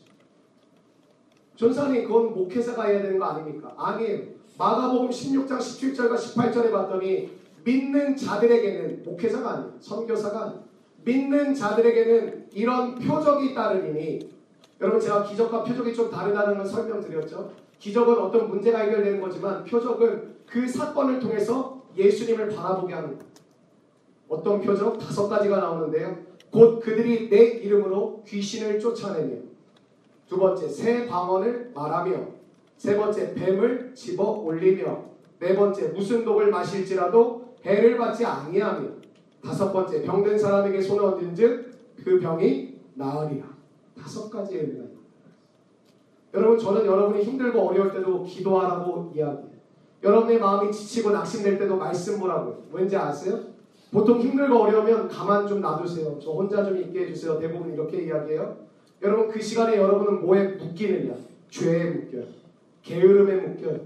전사님 그건 목회자가 해야 되는 거 아닙니까? 아니에요. 마가복음 16장 17절과 18절에 봤더니 믿는 자들에게는 목회자가 아니에요. 선교사가 아니에요. 믿는 자들에게는 이런 표적이 따르니 여러분 제가 기적과 표적이 좀 다르다는 걸 설명드렸죠. 기적은 어떤 문제가 해결되는 거지만 표적은 그 사건을 통해서 예수님을 바라보게 하는. 어떤 표적? 다섯 가지가 나오는데요. 곧 그들이 내 이름으로 귀신을 쫓아내며 두 번째 새 방언을 말하며 세 번째 뱀을 집어 올리며 네 번째 무슨 독을 마실지라도 해를 받지 아니하며 다섯 번째 병든 사람에게 손을 얹은 즉 그 병이 나으리라 다섯 가지의 의미가 있습니다. 여러분 저는 여러분이 힘들고 어려울 때도 기도하라고 이야기해요. 여러분의 마음이 지치고 낙심될 때도 말씀 보라고 왠지 아세요? 보통 힘들고 어려우면 가만 좀 놔두세요. 저 혼자 좀 있게 해주세요. 대부분 이렇게 이야기해요. 여러분 그 시간에 여러분은 뭐에 묶이느냐? 죄에 묶여요. 게으름에 묶여요.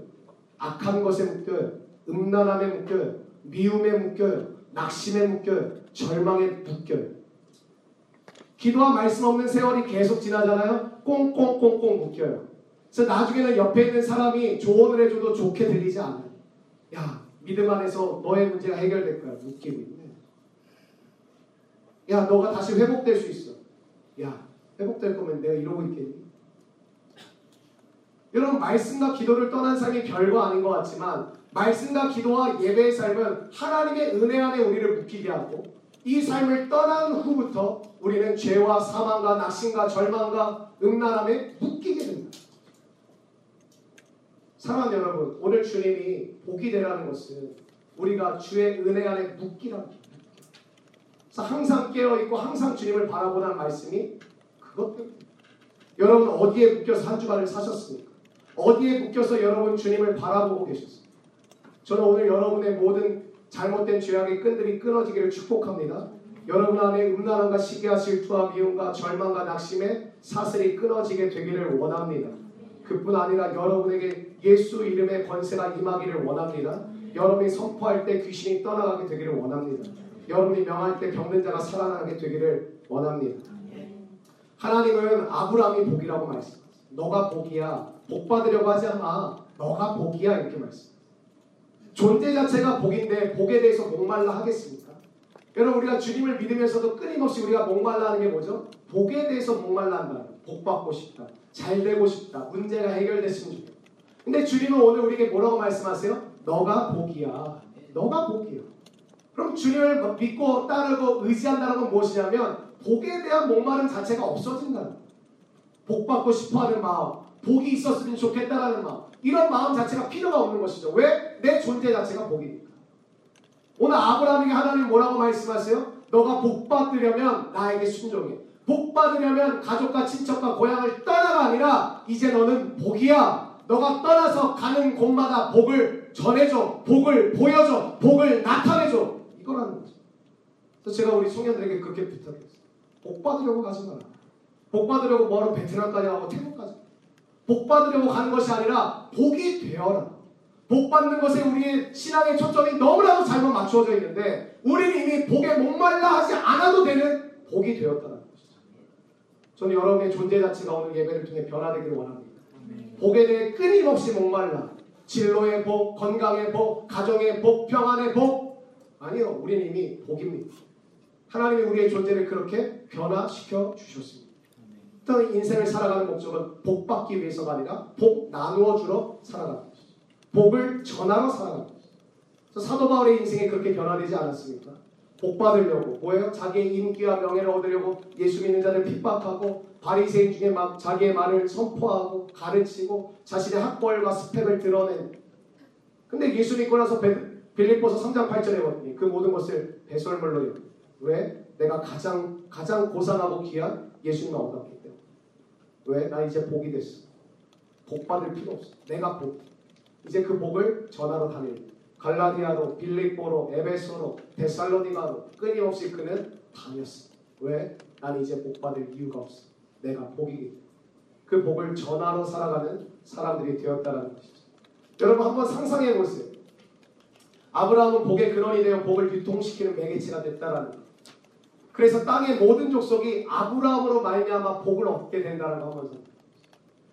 악한 것에 묶여요. 음란함에 묶여요. 미움에 묶여요. 낙심에 묶여요. 절망에 묶여요. 기도와 말씀 없는 세월이 계속 지나잖아요. 꽁꽁꽁꽁 묶여요. 그래서 나중에는 옆에 있는 사람이 조언을 해줘도 좋게 들리지 않아요. 야, 믿음 안에서 너의 문제가 해결될 거야. 묶이고 있네. 야, 너가 다시 회복될 수 있어. 야, 회복될 거면 내가 이러고 있겠니? 여러분, 말씀과 기도를 떠난 삶이 별거 아닌 것 같지만, 말씀과 기도와 예배의 삶은 하나님의 은혜 안에 우리를 묶이게 하고, 이 삶을 떠난 후부터 우리는 죄와 사망과 낙심과 절망과 음란함에 묶이게 됩니다. 사랑하는 여러분, 오늘 주님이 복이 되라는 것은 우리가 주의 은혜 안에 묶이라는 거예요. 그래서 항상 깨어있고 항상 주님을 바라보라는 말씀이 그것 때문에 여러분 어디에 묶여서 한 주간을 사셨습니까? 어디에 묶여서 여러분 주님을 바라보고 계셨습니까? 저는 오늘 여러분의 모든 잘못된 죄악의 끈들이 끊어지기를 축복합니다. 여러분 안에 음란함과 시기와 질투와 미움과 절망과 낙심의 사슬이 끊어지게 되기를 원합니다. 그뿐 아니라 여러분에게 예수 이름의 권세가 임하기를 원합니다. 여러분이 선포할 때 귀신이 떠나가게 되기를 원합니다. 여러분이 명할 때 병든 자가 살아나게 되기를 원합니다. 하나님은 아브라함이 복이라고 말씀하세요. 너가 복이야. 복 받으려고 하지 않아. 너가 복이야 이렇게 말씀. 존재 자체가 복인데 복에 대해서 목말라 하겠습니까? 여러분 우리가 주님을 믿으면서도 끊임없이 우리가 목말라 하는 게 뭐죠? 복에 대해서 목말라 한다. 복 받고 싶다. 잘 되고 싶다. 문제가 해결됐으면 좋겠다. 근데 주님은 오늘 우리에게 뭐라고 말씀하세요? 너가 복이야. 너가 복이야. 그럼 주님을 믿고 따르고 의지한다는 건 무엇이냐면 복에 대한 목마름 자체가 없어진다는 거예요. 복 받고 싶어하는 마음, 복이 있었으면 좋겠다라는 마음, 이런 마음 자체가 필요가 없는 것이죠. 왜? 내 존재 자체가 복이니까. 오늘 아브라함에게 하나님 뭐라고 말씀하세요? 너가 복 받으려면 나에게 순종해. 복 받으려면 가족과 친척과 고향을 떠나가 아니라 이제 너는 복이야. 너가 떠나서 가는 곳마다 복을 전해줘. 복을 보여줘. 복을 나타내줘. 이거라는 거죠. 그래서 제가 우리 청년들에게 그렇게 부탁했어요. 복 받으려고 가지 마라. 복 받으려고 뭐하러 베트남까지 가고 태국까지. 복 받으려고 가는 것이 아니라 복이 되어라. 복 받는 것에 우리의 신앙의 초점이 너무나도 잘못 맞추어져 있는데 우리는 이미 복에 목말라 하지 않아도 되는 복이 되었다는 것이죠. 저는 여러분의 존재 자체가 오늘 예배를 통해 변화되기를 원합니다. 복에 대해 끊임없이 목말라 진로의 복, 건강의 복, 가정의 복, 평안의 복 아니요. 우리는 이미 복입니다. 하나님이 우리의 존재를 그렇게 변화시켜 주셨습니다. 일단 인생을 살아가는 목적은 복 받기 위해서가 아니라 복 나누어 주러 살아가는 것이죠. 복을 전하러 살아가는 것이죠. 사도 바울의 인생이 그렇게 변화되지 않았습니까? 복 받으려고 뭐예요? 자기의 인기와 명예를 얻으려고 예수 믿는 자를 핍박하고 바리새인 중에 막 자기의 말을 선포하고 가르치고 자신의 학벌과 스펙을 드러낸. 근데 예수 믿고 나서 베- 빌립보서 3장 8절에 보니 그 모든 것을 배설물로 여기 왜? 내가 가장 가장 고상하고 귀한 예수님을 얻었기 때문에 왜? 나 이제 복이 됐어. 복 받을 필요 없어. 내가 복. 이제 그 복을 전하러 다닐 갈라디아로 빌립보로 에베소로 데살로니가로 끊임없이 그는 다녔어 왜? 난 이제 복 받을 이유가 없어 내가 복이기 그 복을 전하러 살아가는 사람들이 되었다는 것이죠 여러분 한번 상상해 보세요 아브라함은 복의 근원이 되어 복을 유통시키는 매개체가 됐다라는 것. 그래서 땅의 모든 족속이 아브라함으로 말미암아 복을 얻게 된다는 거 한번 생각해.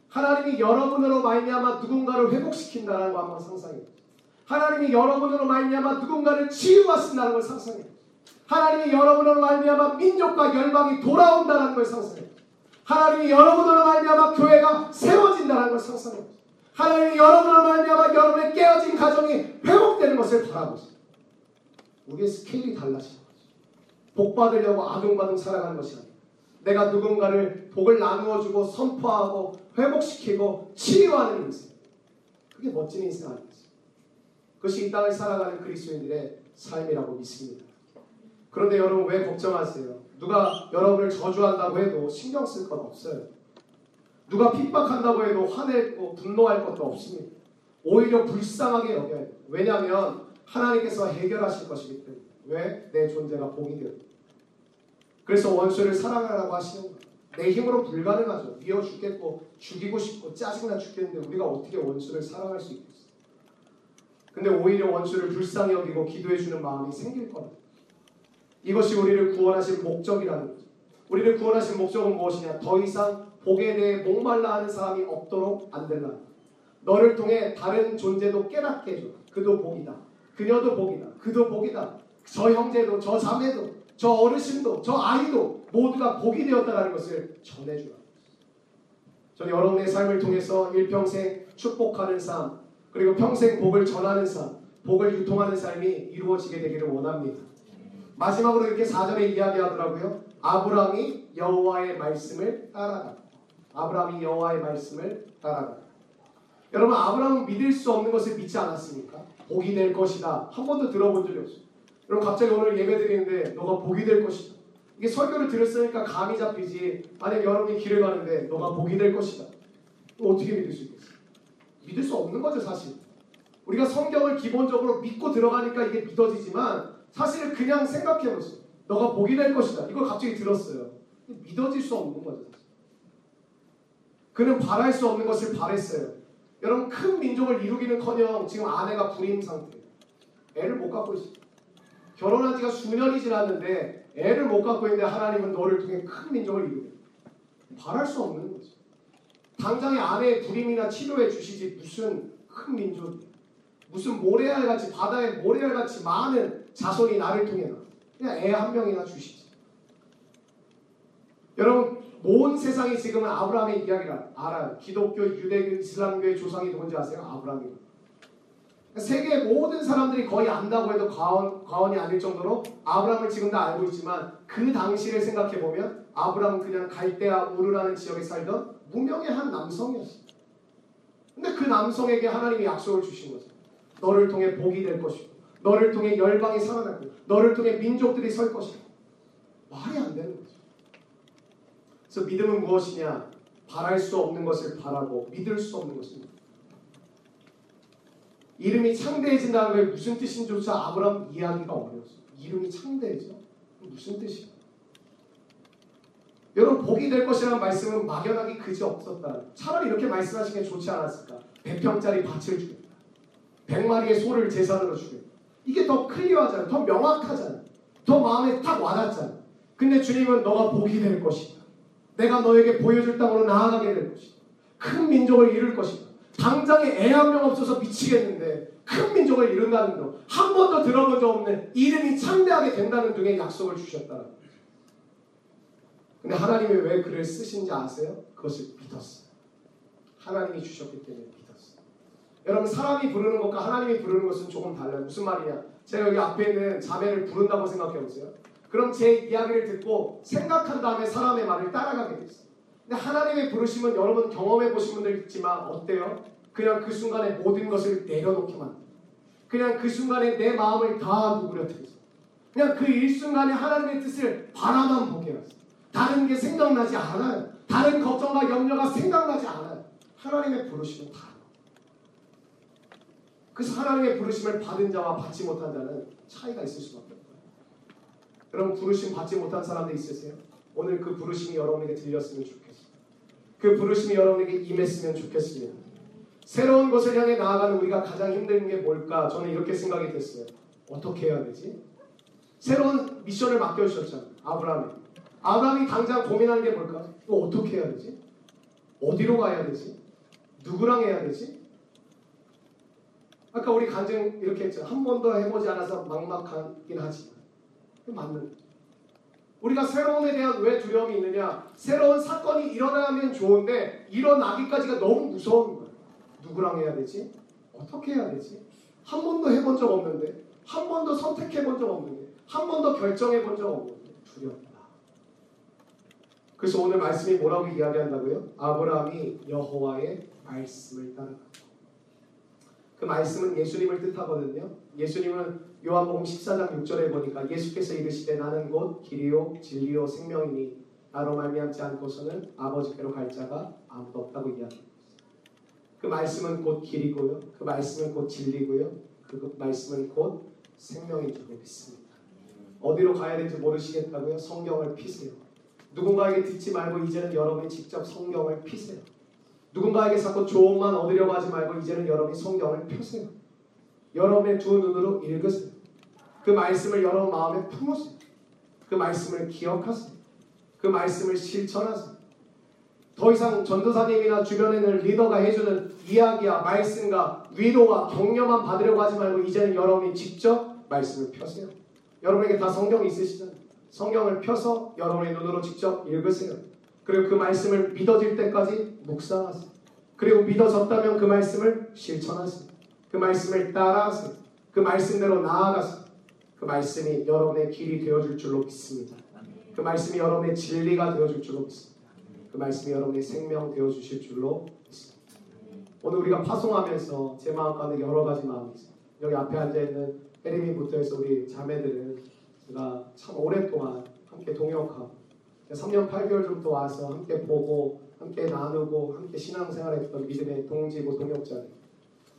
하나님이 여러분으로 말미암아 누군가를 회복시킨다는 거 한번 상상해. 하나님이 여러분으로 말미암아 누군가를 치유하신다는 걸 상상해. 하나님이 여러분으로 말미암아 민족과 열방이 돌아온다는 걸 상상해. 하나님이 여러분으로 말미암아 교회가 세워진다는 걸 상상해. 하나님이 여러분으로 말미암아 여러분의 깨어진 가정이 회복되는 것을 바라고 있어요. 우리의 스케일이 달라지는 거죠. 복 받으려고 아둥바둥 살아가는 것이 아니라 내가 누군가를 복을 나누어주고 선포하고 회복시키고 치유하는 인생. 그게 멋진 인생 아니겠어요? 그것이 이 땅을 살아가는 그리스도인들의 삶이라고 믿습니다. 그런데 여러분 왜 걱정하세요? 누가 여러분을 저주한다고 해도 신경 쓸 건 없어요. 누가 핍박한다고 해도 화내고 분노할 것도 없습니다. 오히려 불쌍하게 여겨야 돼요. 왜냐하면 하나님께서 해결하실 것이기 때문에. 왜? 내 존재가 복이 되어. 그래서 원수를 사랑하라고 하시는 거예요. 내 힘으로 불가능하죠. 미워 죽겠고 죽이고 싶고 짜증나 죽겠는데 우리가 어떻게 원수를 사랑할 수 있겠어요? 근데 오히려 원수를 불쌍히 여기고 기도해 주는 마음이 생길 겁니다. 이것이 우리를 구원하신 목적이라는 거죠. 우리를 구원하신 목적은 무엇이냐? 더 이상 복에 대해 목말라 하는 사람이 없도록 안 될라. 너를 통해 다른 존재도 깨닫게 해줘. 그도 복이다. 그녀도 복이다. 그도 복이다. 저 형제도, 저 자매도, 저 어르신도, 저 아이도 모두가 복이 되었다는 것을 전해주라. 저는 여러분의 삶을 통해서 일평생 축복하는 삶, 그리고 평생 복을 전하는 삶, 복을 유통하는 삶이 이루어지게 되기를 원합니다. 마지막으로 이렇게 4절에 이야기하더라고요. 아브라함이 여호와의 말씀을 따라가. 아브라함이 여호와의 말씀을 따라가. 여러분 아브라함은 믿을 수 없는 것을 믿지 않았습니까? 복이 될 것이다. 한 번도 들어본 적이 없어요. 여러분 갑자기 오늘 예배 드리는데 너가 복이 될 것이다. 이게 설교를 들었으니까 감이 잡히지. 만약 여러분이 길을 가는데 너가 복이 될 것이다. 어떻게 믿을 수 있겠어요? 믿을 수 없는 거죠 사실. 우리가 성경을 기본적으로 믿고 들어가니까 이게 믿어지지만 사실 그냥 생각해 보세요. 너가 복이 될 것이다. 이걸 갑자기 들었어요. 믿어질 수 없는 거죠. 사실. 그는 바랄 수 없는 것을 바랬어요. 여러분 큰 민족을 이루기는커녕 지금 아내가 불임 상태예요. 애를 못 갖고 있어요. 결혼한 지가 수년이 지났는데 애를 못 갖고 있는데 하나님은 너를 통해 큰 민족을 이루게. 바랄 수 없는 거죠. 당장에 아내의 불임이나 치료해 주시지 무슨 큰 민족, 무슨 모래알 같이 바다에 모래알 같이 많은 자손이 나를 통해 나. 그냥 애 한 명이나 주시지. 여러분 온 세상이 지금은 아브라함의 이야기를 알아요. 기독교, 유대교, 이슬람교의 조상이 누군지 아세요? 아브라함이에요. 세계 모든 사람들이 거의 안다고 해도 과언, 과언이 아닐 정도로 아브라함을 지금 다 알고 있지만 그 당시를 생각해 보면 아브라함은 그냥 갈대아 우르라는 지역에 살던 무명의 한 남성이었어요. 근데 그 남성에게 하나님이 약속을 주신 거죠. 너를 통해 복이 될 것이고 너를 통해 열방이 살아날 거고 너를 통해 민족들이 설 것이고 말이 안 되는 거죠. 그래서 믿음은 무엇이냐? 바랄 수 없는 것을 바라고 믿을 수 없는 것입니다. 이름이 창대해진다는 게 무슨 뜻인지조차 아브라함 이해하기가 어려웠어요. 이름이 창대해져? 무슨 뜻이야? 여러분 복이 될 것이라는 말씀은 막연하게 그지 없었다. 차라리 이렇게 말씀하신 게 좋지 않았을까? 100평짜리 밭을 주겠다. 100마리의 소를 제사로 주겠다. 이게 더 클리어하잖아요. 더 명확하잖아요. 더 마음에 탁 와닿잖아요. 근데 주님은 너가 복이 될 것이다. 내가 너에게 보여줄 땅으로 나아가게 될 것이다. 큰 민족을 이룰 것이다. 당장에 애 한 명 없어서 미치겠는데 큰 민족을 이룬다는 거. 한 번도 들어본 적 없는 이름이 창대하게 된다는 등의 약속을 주셨다. 근데 하나님이 왜 글을 쓰신지 아세요? 그것을 믿었어요. 하나님이 주셨기 때문에 믿었어요. 여러분 사람이 부르는 것과 하나님이 부르는 것은 조금 달라요. 무슨 말이냐? 제가 여기 앞에 있는 자매를 부른다고 생각해 보세요. 그럼 제 이야기를 듣고 생각한 다음에 사람의 말을 따라가게 됐어요. 근데 하나님의 부르심은 여러분 경험해 보신 분들 있지만 어때요? 그냥 그 순간에 모든 것을 내려놓기만. 그냥 그 순간에 내 마음을 다 누구려뜨려서 그냥 그 일순간에 하나님의 뜻을 바라만 보게 하세요. 다른 게 생각나지 않아요. 다른 걱정과 염려가 생각나지 않아요. 하나님의 부르심은 다. 그래서 하나님의 부르심을 받은 자와 받지 못한 자는 차이가 있을 수밖에 없어요. 여러분 부르심 받지 못한 사람들 있으세요? 오늘 그 부르심이 여러분에게 들렸으면 좋겠어요. 그 부르심이 여러분에게 임했으면 좋겠습니다. 새로운 것을 향해 나아가는 우리가 가장 힘든 게 뭘까? 저는 이렇게 생각이 됐어요. 어떻게 해야 되지? 새로운 미션을 맡겨주셨잖아요. 아브라함이. 아브라함이 당장 고민하는 게 뭘까? 또 어떻게 해야 되지? 어디로 가야 되지? 누구랑 해야 되지? 아까 우리 간증 이렇게 했죠. 한 번도 해보지 않아서 막막하긴 하지만 맞는. 우리가 새로움에 대한 왜 두려움이 있느냐? 새로운 사건이 일어나면 좋은데 일어나기까지가 너무 무서운 거예요. 누구랑 해야 되지? 어떻게 해야 되지? 한 번도 해본 적 없는데, 한 번도 선택해 본 적 없는데, 한 번도 결정해 본 적 없는데 두렵다. 그래서 오늘 말씀이 뭐라고 이야기한다고요? 아브라함이 여호와의 말씀을 따라. 그 말씀은 예수님을 뜻하거든요. 예수님은 요한복음 14장 6절에 보니까 예수께서 이르시되 나는 곧 길이요 진리요 생명이니 나로 말미암지 않고서는 아버지께로 갈 자가 아무도 없다고 이야기합니다. 그 말씀은 곧 길이고요. 그 말씀은 곧 진리고요. 그 말씀은 곧 생명인 줄로 믿습니다. 어디로 가야 될지 모르시겠다고요? 성경을 피세요. 누군가에게 듣지 말고 이제는 여러분이 직접 성경을 피세요. 누군가에게 자꾸 조언만 얻으려고 하지 말고 이제는 여러분이 성경을 펴세요. 여러분의 두 눈으로 읽으세요. 그 말씀을 여러분 마음에 품으세요. 그 말씀을 기억하세요. 그 말씀을 실천하세요. 더 이상 전도사님이나 주변에 있는 리더가 해주는 이야기와 말씀과 위로와 격려만 받으려고 하지 말고 이제는 여러분이 직접 말씀을 펴세요. 여러분에게 다 성경이 있으시잖아요. 성경을 펴서 여러분의 눈으로 직접 읽으세요. 그리고 그 말씀을 믿어질 때까지 묵상하세요. 그리고 믿어졌다면 그 말씀을 실천하세요. 그 말씀을 따라하세요. 그 말씀대로 나아가세요. 그 말씀이 여러분의 길이 되어줄 줄로 믿습니다. 그 말씀이 여러분의 진리가 되어줄 줄로 믿습니다. 그 말씀이 여러분의 생명 되어주실 줄로 믿습니다. 오늘 우리가 파송하면서 제 마음 가운데 여러 가지 마음이 있어요. 여기 앞에 앉아있는 혜림이부터 해서 우리 자매들은 제가 참 오랫동안 함께 동역하고 3년 8개월 전부터 와서 함께 보고 함께 나누고 함께 신앙생활했던 믿음의 동지고 동역자들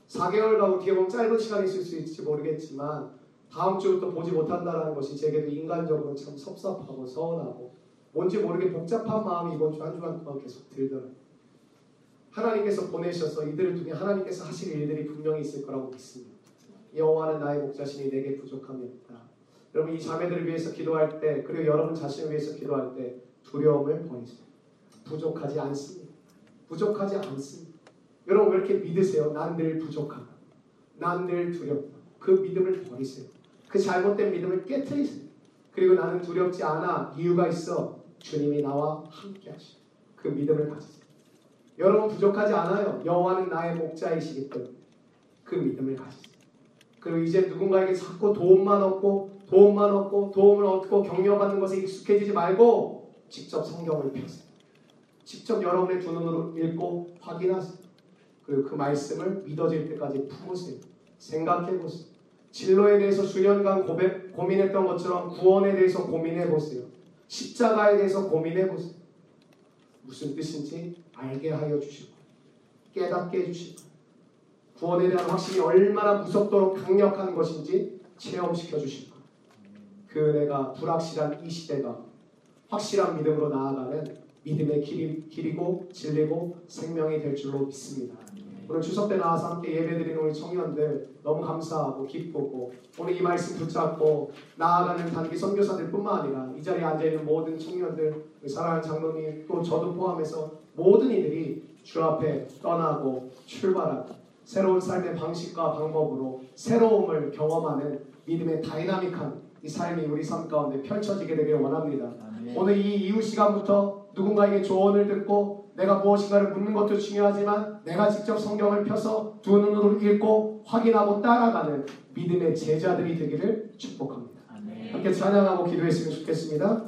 4개월과 어떻게 보면 짧은 시간이 있을 수 있을지 모르겠지만 다음 주부터 보지 못한다는 것이 제게도 인간적으로 참 섭섭하고 서운하고 뭔지 모르게 복잡한 마음이 이번 주 한 주간 동안 계속 들더라고요. 하나님께서 보내셔서 이들을 통해 하나님께서 하실 일들이 분명히 있을 거라고 믿습니다. 여호와는 나의 목자신이 내게 없다. 여러분 이 자매들을 위해서 기도할 때 그리고 여러분 자신을 위해서 기도할 때 두려움을 버리세요. 부족하지 않습니다. 부족하지 않습니다. 여러분 왜 이렇게 믿으세요? 난 늘 부족하다. 난 늘 두렵다. 그 믿음을 버리세요. 그 잘못된 믿음을 깨뜨리세요. 그리고 나는 두렵지 않아. 이유가 있어. 주님이 나와 함께 하시오. 그 믿음을 가지세요. 여러분 부족하지 않아요. 여호와는 나의 목자이시기 때문에 그 믿음을 가지세요. 그리고 이제 누군가에게 자꾸 도움만 얻고 도움만 얻고 도움을 얻고 격려받는 것에 익숙해지지 말고 직접 성경을 펴세요. 직접 여러분의 두 눈으로 읽고 확인하세요. 그리고 그 말씀을 믿어질 때까지 품으세요. 생각해 보세요. 진로에 대해서 수년간 고백, 고민했던 것처럼 구원에 대해서 고민해 보세요. 십자가에 대해서 고민해 보세요. 무슨 뜻인지 알게 하여 주시고 깨닫게 해주시고 구원에 대한 확신이 얼마나 무섭도록 강력한 것인지 체험시켜 주시고 그 은혜가 불확실한 이 시대가 확실한 믿음으로 나아가는 믿음의 길이, 길이고 진리고 생명이 될 줄로 믿습니다. 오늘 추석 때 나와서 함께 예배드리는 우리 청년들 너무 감사하고 기쁘고 오늘 이 말씀 붙잡고 나아가는 단기 선교사들뿐만 아니라 이 자리에 앉아 있는 모든 청년들, 사랑하는 장로님 또 저도 포함해서 모든 이들이 주 앞에 떠나고 출발하고 새로운 삶의 방식과 방법으로 새로움을 경험하는 믿음의 다이나믹한 이 삶이 우리 삶 가운데 펼쳐지게 되길 원합니다. 오늘 이 이후 시간부터 누군가에게 조언을 듣고 내가 무엇인가를 묻는 것도 중요하지만 내가 직접 성경을 펴서 두 눈으로 읽고 확인하고 따라가는 믿음의 제자들이 되기를 축복합니다. 아멘. 함께 찬양하고 기도했으면 좋겠습니다.